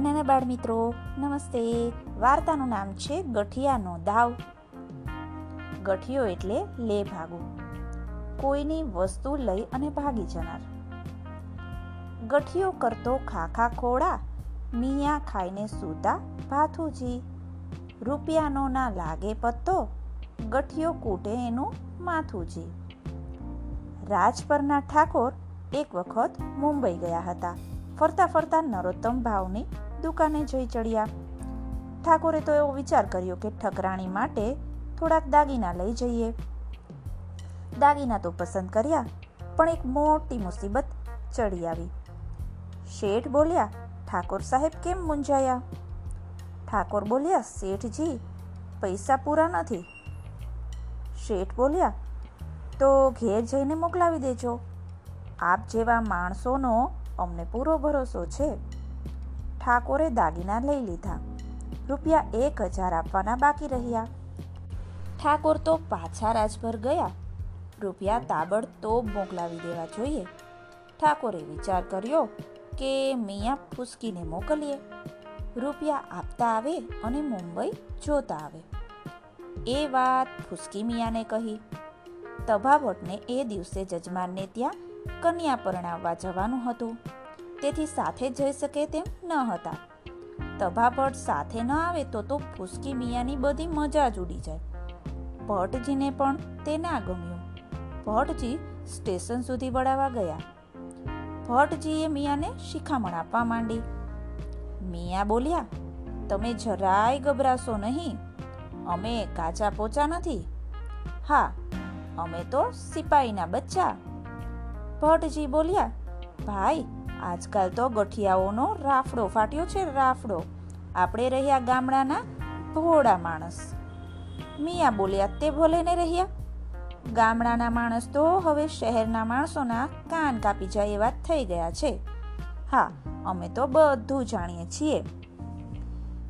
નાના બાળ મિત્રો નમસ્તે. વાર્તાનું નામ છે ગઠિયાનો દાવ. ગઠિયો એટલે લે ભાગું. કોઈની વસ્તુ લઈ અને ભાગી જનાર. ગઠિયો કરતો ખાખા ખોડા મિયા ખાઈને સૂતા ભાથુજી. રૂપિયાનો ના લાગે પત્તો, ગઠિયો કૂટે એનું માથુજી. રાજ પરના ઠાકોર એક વખત મુંબઈ ગયા હતા. ફરતા ફરતા નરોત્તમ ભાવની દુકાને જઈ ચડ્યા. ઠાકોરે તો એવો વિચાર કર્યો કે ઠકરાણી માટે થોડાક દાગીના લઈ જઈએ. દાગીના તો પસંદ કર્યા, પણ એક મોટી મુસીબત ચડી આવી. શેઠ બોલ્યા, ઠાકોર સાહેબ કેમ મૂંઝાયા? ઠાકોર બોલ્યા, શેઠજી, પૈસા પૂરા નથી. શેઠ બોલ્યા, તો ઘેર જઈને મોકલાવી દેજો. આપ જેવા માણસોનો અમને પૂરો ભરોસો છે. ઠાકોરે દાગીના લઈ લીધા. રૂપિયા એક હજાર આપવાના બાકી રહ્યા. ઠાકોર તો પાછા રાજભર ગયા. રૂપિયા તાબડતોબ મોકલાવી દેવા જોઈએ. ઠાકોરે વિચાર કર્યો કે મિયા ફૂસકીને મોકલીએ. રૂપિયા આપતા આવે અને મુંબઈ જોતા આવે. એ વાત ફૂસકી મિયાને કહી. તભાવટને એ દિવસે જજમાનને ત્યાં કન્યા પરણાવવા જવાનું હતું. તેથી સાથે જઈ શકે તેમ ન હતા. તભાભટ સાથે ન આવે તો તો ફૂસકી મિયાની બધી મજા જ ઉડી જાય. ભટ્ટજીને પણ તે ના ગમ્યું. ભટ્ટજી સ્ટેશન સુધી વળાવવા ગયા. ભટ્ટજીએ મિયાને શિખામણ આપવા માંડી. મિયા બોલ્યા, તમે જરાય ગભરાશો નહીં. અમે કાચા પોચા નથી. હા, અમે તો સિપાહીના બચ્ચા. ભટ્ટજી બોલ્યા, ભાઈ આજકાલ તો ગઠિયાઓનો રાફડો ફાટ્યો છે રાફડો. આપણે રહ્યા ગામડાના ભોળા માણસ. મિયા બોલ્યા, તે ભલે ને રહ્યા. ગામડાના માણસ તો હવે શહેરના માણસોના કાન કાપી જાય એવા થઈ ગયા છે. હા, અમે તો બધું જાણીએ છીએ.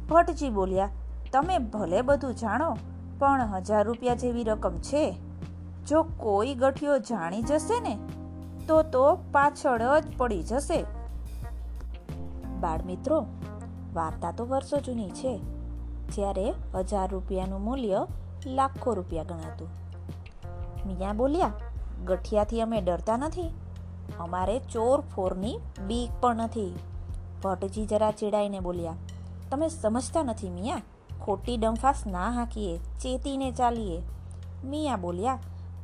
ભટ્ટજી બોલ્યા, તમે ભલે બધું જાણો, પણ હજાર રૂપિયા જેવી રકમ છે. જો કોઈ ગઠિયો જાણી જશે ને તો તો પાછળ જ પડી જશે. બાળ મિત્રો, વાર્તા તો વર્ષો જૂની છે. જ્યારે હજાર રૂપિયાનું મૂલ્ય લાખો રૂપિયા ગણાતું. મિયા બોલ્યા, ગઠિયાથી અમે ડરતા નથી. અમારે ચોર ફોરની બીક પણ નથી. ભટ્ટજી જરા ચીડાઈને બોલ્યા, તમે સમજતા નથી મિયા, ખોટી ડંફાસ ના હાંકીએ, ચેતીને ચાલીએ. મિયા બોલ્યા,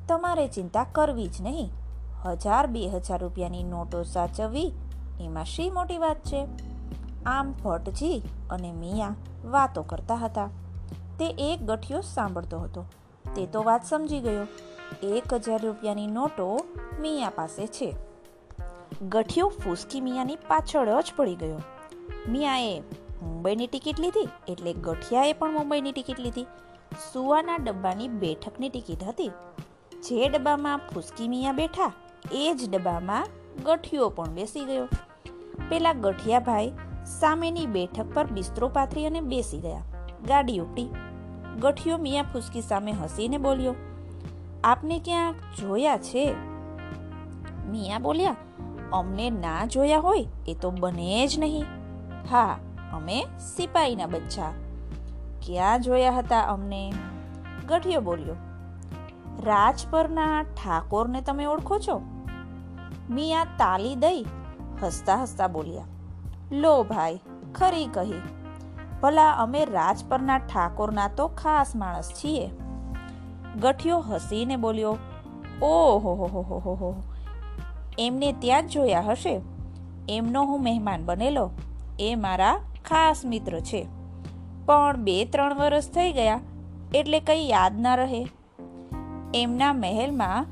તમારે ચિંતા કરવી જ નહીં. હજાર બે હજાર રૂપિયાની નોટો સાચવવી, એમાં શી મોટી વાત છે? આમ ભટ્ટજી અને મિયા વાતો કરતા હતા. તે એક ગઠિયો સાંભળતો હતો. તે તો વાત સમજી ગયો. એક હજાર રૂપિયાની નોટો મિયા પાસે છે. ગઠિયો ફૂસકી મિયાની પાછળ જ પડી ગયો. મિયાએ મુંબઈની ટિકિટ લીધી એટલે ગઠિયાએ પણ મુંબઈની ટિકિટ લીધી. સુવાના ડબ્બાની બેઠકની ટિકિટ હતી. જે ડબ્બામાં ફૂસકી મિયા બેઠા એ જ ડબ્બામાં ગઠિયો પણ બેસી ગયો. પેલા ગઠિયાભાઈ સામેની બેઠક પર બિસ્તરો પાથરી અને બેસી ગયા. ગાડી ઉપડી. ગઠિયો મિયા ફુસકી સામે હસીને બોલ્યો, આપને ક્યાંક જોયા છે? મિયા બોલ્યા, અમને ના જોયા હોય એ તો બને જ નહીં. હા, અમે સિપાહીના બચ્ચા. ક્યાં જોયા હતા અમને? ગઠિયો બોલ્યો રાજ પરના ઠાકોરને તમે ઓળખો છો? મિયા તાલી દઈ હસતા હસતા બોલ્યા, લો ભાઈ, ખરી કહી. ભલા અમે રાજપરના ઠાકોરના તો ખાસ માણસ છીએ. ગઠિયો હસીને બોલ્યો, ઓહો, હો હો હો હો એમને ત્યાં જ જોયા હશે. એમનો હું મહેમાન બનેલો. એ મારા ખાસ મિત્ર છે. પણ બે, ત્રણ વર્ષ થઈ ગયા એટલે કંઈ યાદ ના રહે. એમના મહેલમાં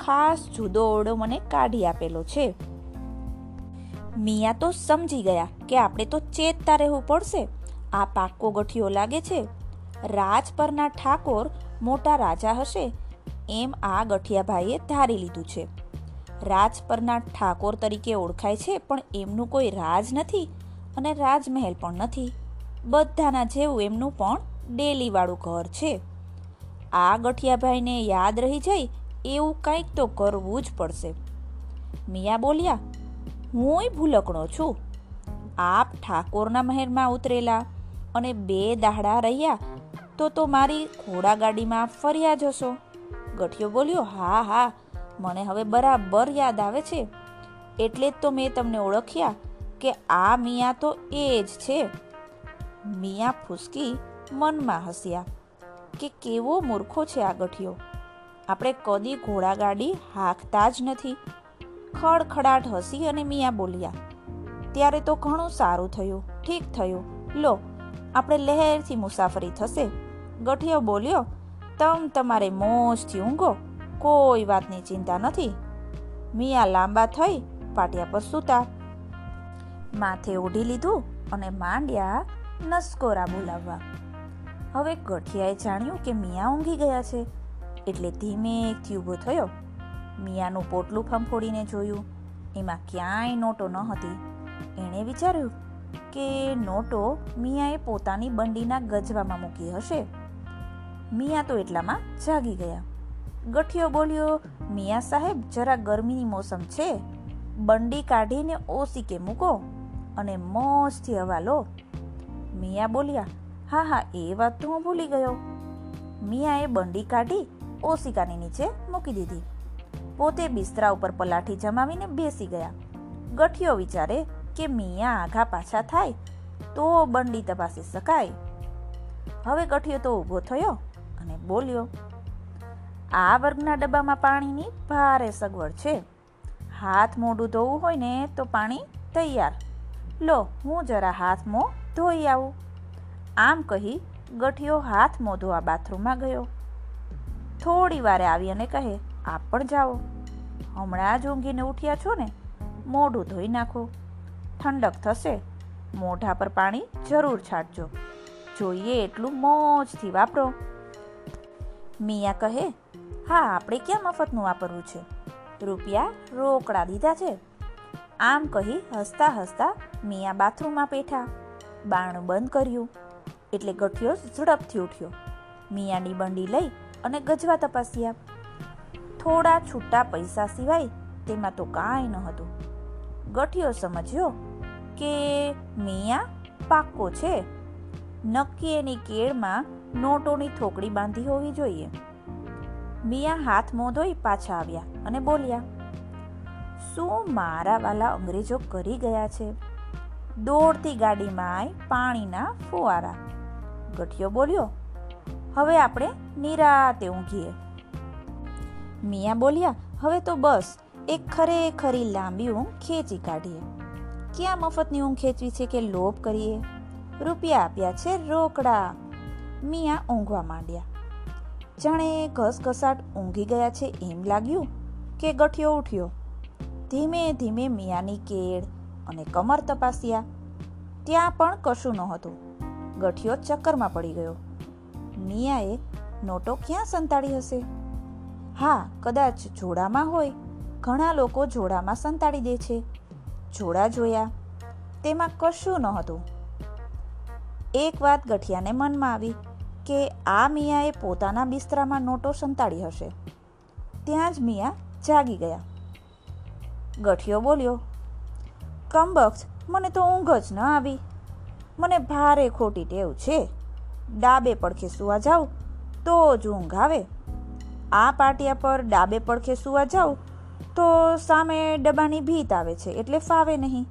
ખાસ જુદો ઓરડો મને કાઢી આપેલો છે. મિયા તો સમજી ગયા કે આપણે તો ચેતતા રહેવું પડશે. આ પાક્કો ગઠિયો લાગે છે. રાજ પરના ઠાકોર મોટા રાજા હશે એમ આ ગઠિયાભાઈએ ધારી લીધું છે. રાજ પરના ઠાકોર તરીકે ઓળખાય છે પણ એમનું કોઈ રાજ નથી અને રાજમહેલ પણ નથી. બધાના જેવું એમનું પણ ડેલીવાળું ઘર છે. આ ગઠિયાભાઈને યાદ રહી જાય એવું કંઈક તો કરવું જ પડશે. મિયા બોલ્યા, હુંય ભૂલકણો છું. આપ ઠાકોરના મહેરમાં ઉતરેલા અને બે દાહડા રહ્યા તો તો મારી ઘોડાગાડીમાં ફર્યા જશો. ગઠિયો બોલ્યો, હા હા, મને હવે બરાબર યાદ આવે છે. એટલે જ તો મેં તમને ઓળખ્યા કે આ મિયા તો એ જ છે. મિયા ફૂસકી મનમાં હસ્યા, કે કેવો મૂર્ખો છે આ ગઠિયો. આપણે કદી ઘોડાગાડી હાંકતા જ નથી. ખડખડાટ હસી અને મિયા બોલ્યા, ત્યારે તો ઘણું સારું થયું, ઠીક થયું. લો, આપણે લહેરથી મુસાફરી થશે. ગઠિયો બોલ્યો, તમ તમારે મોજથી ઊંઘો, કોઈ વાતની ચિંતા નથી. મિયા લાંબા થઈ પાટિયા પર સૂતા. માથે ઓઢી લીધું અને માંડ્યા નસકોરા બોલાવવા. હવે ગઠિયાએ જાણ્યું કે મિયા ઊંઘી ગયા છે. એટલે ધીમેથી ઊભો થયો. મિયાનું પોટલું ફંફોડીને જોયું. એમાં ક્યાંય નોટો ન હતી. એણે વિચાર્યું કે નોટો મિયાએ પોતાની બંડીના ગજવામાં મૂકી હશે. મિયા તો એટલામાં જાગી ગયા. ગઠિયો બોલ્યો, મિયા સાહેબ, જરા ગરમીની મોસમ છે. બંડી કાઢીને ઓસીકે મૂકો અને મોજથી હવા લો. મિયા બોલ્યા, હા હા, એ વાત તો હું ભૂલી ગયો. મિયાએ બંડી કાઢી ઓસિકાની નીચે મૂકી દીધી. પોતે બિસ્તરા ઉપર પલાઠી જમાવીને બેસી ગયા. ગઠિયો વિચારે કે મિયા આઘા પાછા થાય, તો બંડી તપાસી શકાય. હવે ગઠિયો તો ઊભો થયો અને બોલ્યો, આ વર્ગના ડબ્બામાં પાણીની ભારે સગવડ છે. હાથ મોઢું ધોવું હોય ને તો પાણી તૈયાર. લો, હું જરા હાથ મોં ધોઈ આવું. આમ કહી ગઠિયો હાથ મોં ધોવા બાથરૂમમાં ગયો. થોડી વારે આવી અને કહે, આપ પણ જાઓ. હમણાં જ ઊંઘીને ઉઠ્યા છો ને? મોઢું ધોઈ નાખો. ઠંડક થશે. મોઢા પર પાણી જરૂર છાંટજો. જોઈએ એટલું મોજથી વાપરો. મિયા કહે, હા, આપણે ક્યાં મફતનું વાપરવું છે? રૂપિયા રોકડા દીધા છે. આમ કહી હસતા હસતા મિયા બાથરૂમમાં પેઠા બાણું બંધ કર્યું. એટલે ગઠિયો ઝડપથી ઉઠ્યો. મિયાની બંડી લઈ અને ગજવા તપાસ્યા થોડા છૂટા પૈસા સિવાય તેમાં તો કાંઈ ન હતું ગઠિયો સમજ્યો કે મિયા પાક્કો છે. નક્કી એની કેળમાં નોટોની થોકડી બાંધી હોવી જોઈએ. મિયા હાથ મોં ધોઈ પાછા આવ્યા અને બોલ્યા, શું મારા વાલા અંગ્રેજો કરી ગયા છે? દોડતી ગાડીમાં પાણીના ફુવારા. ગઠિયો બોલ્યો હવે આપણે નિરાતે ઊંઘીએ. મિયા બોલ્યા, હવે તો બસ, એક ખરેખરી લાંબી ઊંઘ ખેંચી કાઢીએ. ક્યાં મફતની ઊંઘ ખેંચવી છે કે લોભ કરીએ? રૂપિયા આપ્યા છે રોકડા. મિયા ઊંઘવા માંડ્યા. જાણે ઘસઘસાટ ઊંઘી ગયા છે એમ લાગ્યું કે ગઠિયો ઉઠ્યો. ધીમે ધીમે મિયાની કેળ અને કમર તપાસ્યા. ત્યાં પણ કશું નહોતું. ગઠિયો ચક્કરમાં પડી ગયો. મિયાએ નોટો ક્યાં સંતાડી હશે? હા, કદાચ જોડામાં હોય. ઘણા લોકો જોડામાં સંતાડી દે છે. જોડા જોયા. તેમાં કશું નહોતું. એક વાત ગઠિયાને મનમાં આવી કે આ મિયાએ પોતાના બિસ્તરામાં નોટો સંતાડી હશે. ત્યાં જ મિયા જાગી ગયા. ગઠિયો બોલ્યો કમબખ્ત મને તો ઊંઘ જ ન આવી. મને ભારે ખોટી ટેવ છે. ડાબે પડખે સુવા જાઉં તો જ ઊંઘ આવે. આ પાટિયા પર ડાબે પડખે સુવા જાઉં તો સામે ડબ્બાની ભીત આવે છે, એટલે ફાવે નહીં.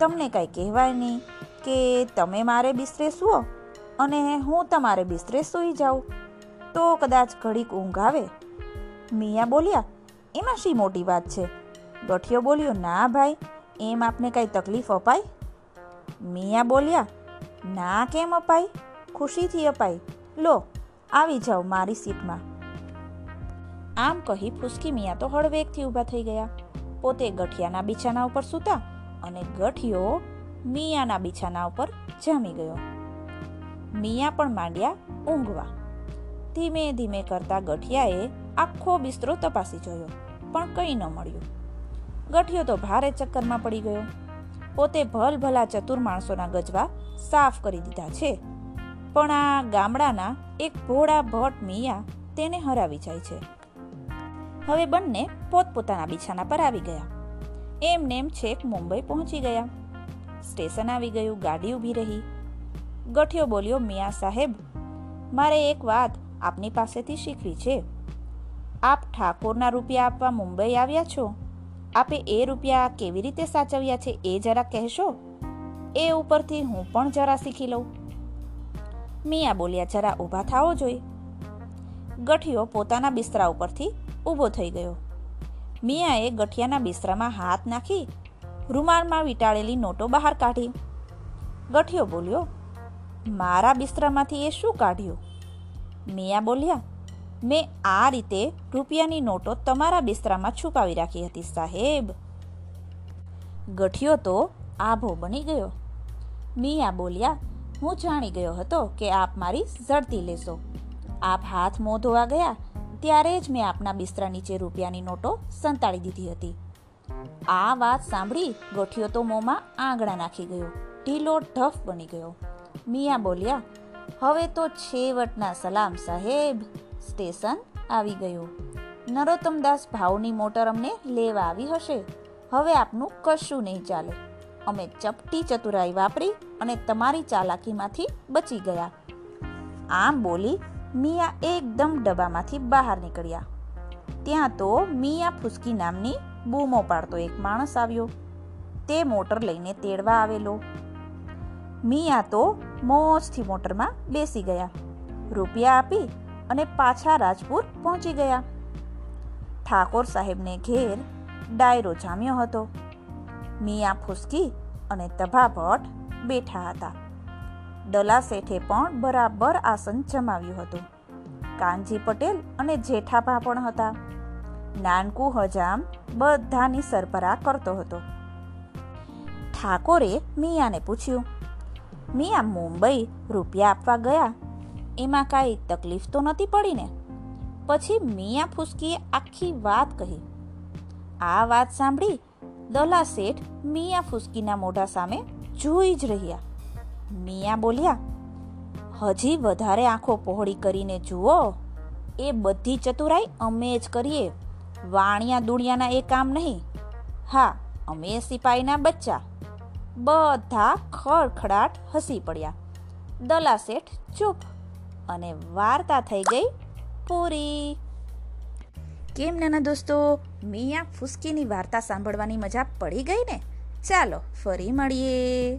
તમને કાંઈ કહેવાય નહીં કે તમે મારે બિસ્તરે સુઓ અને હું તમારે બિસ્તરે સૂઈ જાઉં. તો કદાચ ઘડીક ઊંઘ આવે. મિયા બોલ્યા, એમાં શી મોટી વાત છે? ગઠિયો બોલ્યો, ના ભાઈ, એમ આપને કાંઈ તકલીફ અપાય? મિયા બોલ્યા, ના કેમ અપાય? ખુશીથી અપાઈ, લો, આવી જાઓ મારી સીટમાં. આમ કહી ફૂસકી મિયા તો હળવેગથી ઊભા થઈ ગયા. પોતે ગઠિયાના બિછાના ઉપર સૂતા અને ગઠિયો મિયાના બિછાના ઉપર જામી ગયો. મિયા પણ માંડ્યા ઊંઘવા. ધીમે ધીમે કરતા ગઠિયાએ આખો બિસ્તરો તપાસી જોયો, પણ કંઈ ન મળ્યું. ગઠિયો તો ભારે ચક્કરમાં પડી ગયો. પોતે ભલ ભલા ચતુર માણસોના ગજવા સાફ કરી દીધા છે. પણ આ ગામડાના એક ભોળા ભટ્ટ મિયા તેને હરાવી જાય છે. હવે બંને પોતપોતાના બિછાના પર આવી ગયા. એમ છેક મુંબઈ પહોંચી ગયા. સ્ટેશન આવી ગયું, ગાડી ઊભી રહી. ગઠિયો બોલ્યો, મિયા સાહેબ, મારે એક વાત આપની પાસેથી શીખવી છે. આપ ઠાકોરના રૂપિયા આપવા મુંબઈ આવ્યા છો? આપે એ રૂપિયા કેવી રીતે સાચવ્યા છે એ જરા કહેશો? એ ઉપરથી હું પણ જરા શીખી લઉં. મિયા બોલ્યા જરા ઊભા થાવો જોઈએ ગઠિયો પોતાના બિસ્તરા ઉપરથી ઊભો થઈ ગયો. મિયાએ ગઠિયાના બિસ્તરામાં હાથ નાખી રૂમાલમાં વીંટાળેલી નોટો બહાર કાઢી. ગઠિયો બોલ્યો, મારા બિસ્તરામાંથી એ શું કાઢ્યું? મિયા બોલ્યા, મેં આ રીતે રૂપિયાની નોટો તમારા બિસ્તરામાં છુપાવી રાખી હતી, સાહેબ. ગઠિયો તો આભો બની ગયો. મિયા બોલ્યા હું જાણી ગયો હતો કે આપ મારી ઝડતી લેશો. આપ હાથ મોં ધોવા ગયા ત્યારે જ મેં આપના બિસ્તરા નીચે રૂપિયાની નોટો સંતાડી દીધી હતી. આ વાત સાંભળી ગોઠિયો તો મોંમાં આંગળા નાખી ગયો. ઢીલો ઢફ બની ગયો. મિયા બોલ્યા, હવે તો છેવટના સલામ સાહેબ. સ્ટેશન આવી ગયું. નરોત્તમદાસ ભાવની મોટર અમને લેવા આવી હશે. હવે આપનું કશું નહીં ચાલે. અમે ચપટી ચતુરાઈ વાપરી અને તમારી ચાલાકીમાંથી બચી ગયા. આમ બોલી મિયા એકદમ ડબ્બામાંથી બહાર નીકળ્યા. ત્યાં તો મિયા ફુસકી નામની બૂમો પાડતો એક માણસ આવ્યો. તે મોટર લઈને તેડવા આવેલો. મિયા તો મોજથી મોટરમાં બેસી ગયા. રૂપિયા આપી અને પાછા રાજપુર પહોંચી ગયા. ઠાકોર સાહેબને ઘેર ડાયરો જામ્યો હતો. મિયા ફુસકી અને તભાભટ બેઠા હતા. દલા શેઠે પણ બરાબર આસન જમાવ્યું હતું. કાનજી પટેલ અને જેઠાભા પણ હતા. નાનકુ હજામ બધાની સરભરા કરતો હતો. ઠાકોરે મિયાને પૂછ્યું, મિયા મુંબઈ રૂપિયા આપવા ગયા? એમાં કાંઈ તકલીફ તો નથી પડી ને પછી મિયા ફુસકીએ આખી વાત કહી. આ વાત સાંભળી દલા શેઠ મિયા ફુસકીના મોઢા સામે જોઈ જ રહ્યા. મિયા બોલ્યા, હજી વધારે આંખો પહોળી કરીને જુઓ. એ બધી ચતુરાઈ અમે જ કરીએ. વાણિયા દુણિયાના એ કામ નહીં. હા, અમે સિપાહીના બચ્ચા. બધા ખડખડાટ હસી પડ્યા. દલા શેઠ ચૂપ અને વાર્તા થઈ ગઈ પૂરી. કેમ નાના દોસ્તો? મિયા ફુસકીની વાર્તા સાંભળવાની મજા પડી ગઈ ને? ચાલો ફરી મળીએ.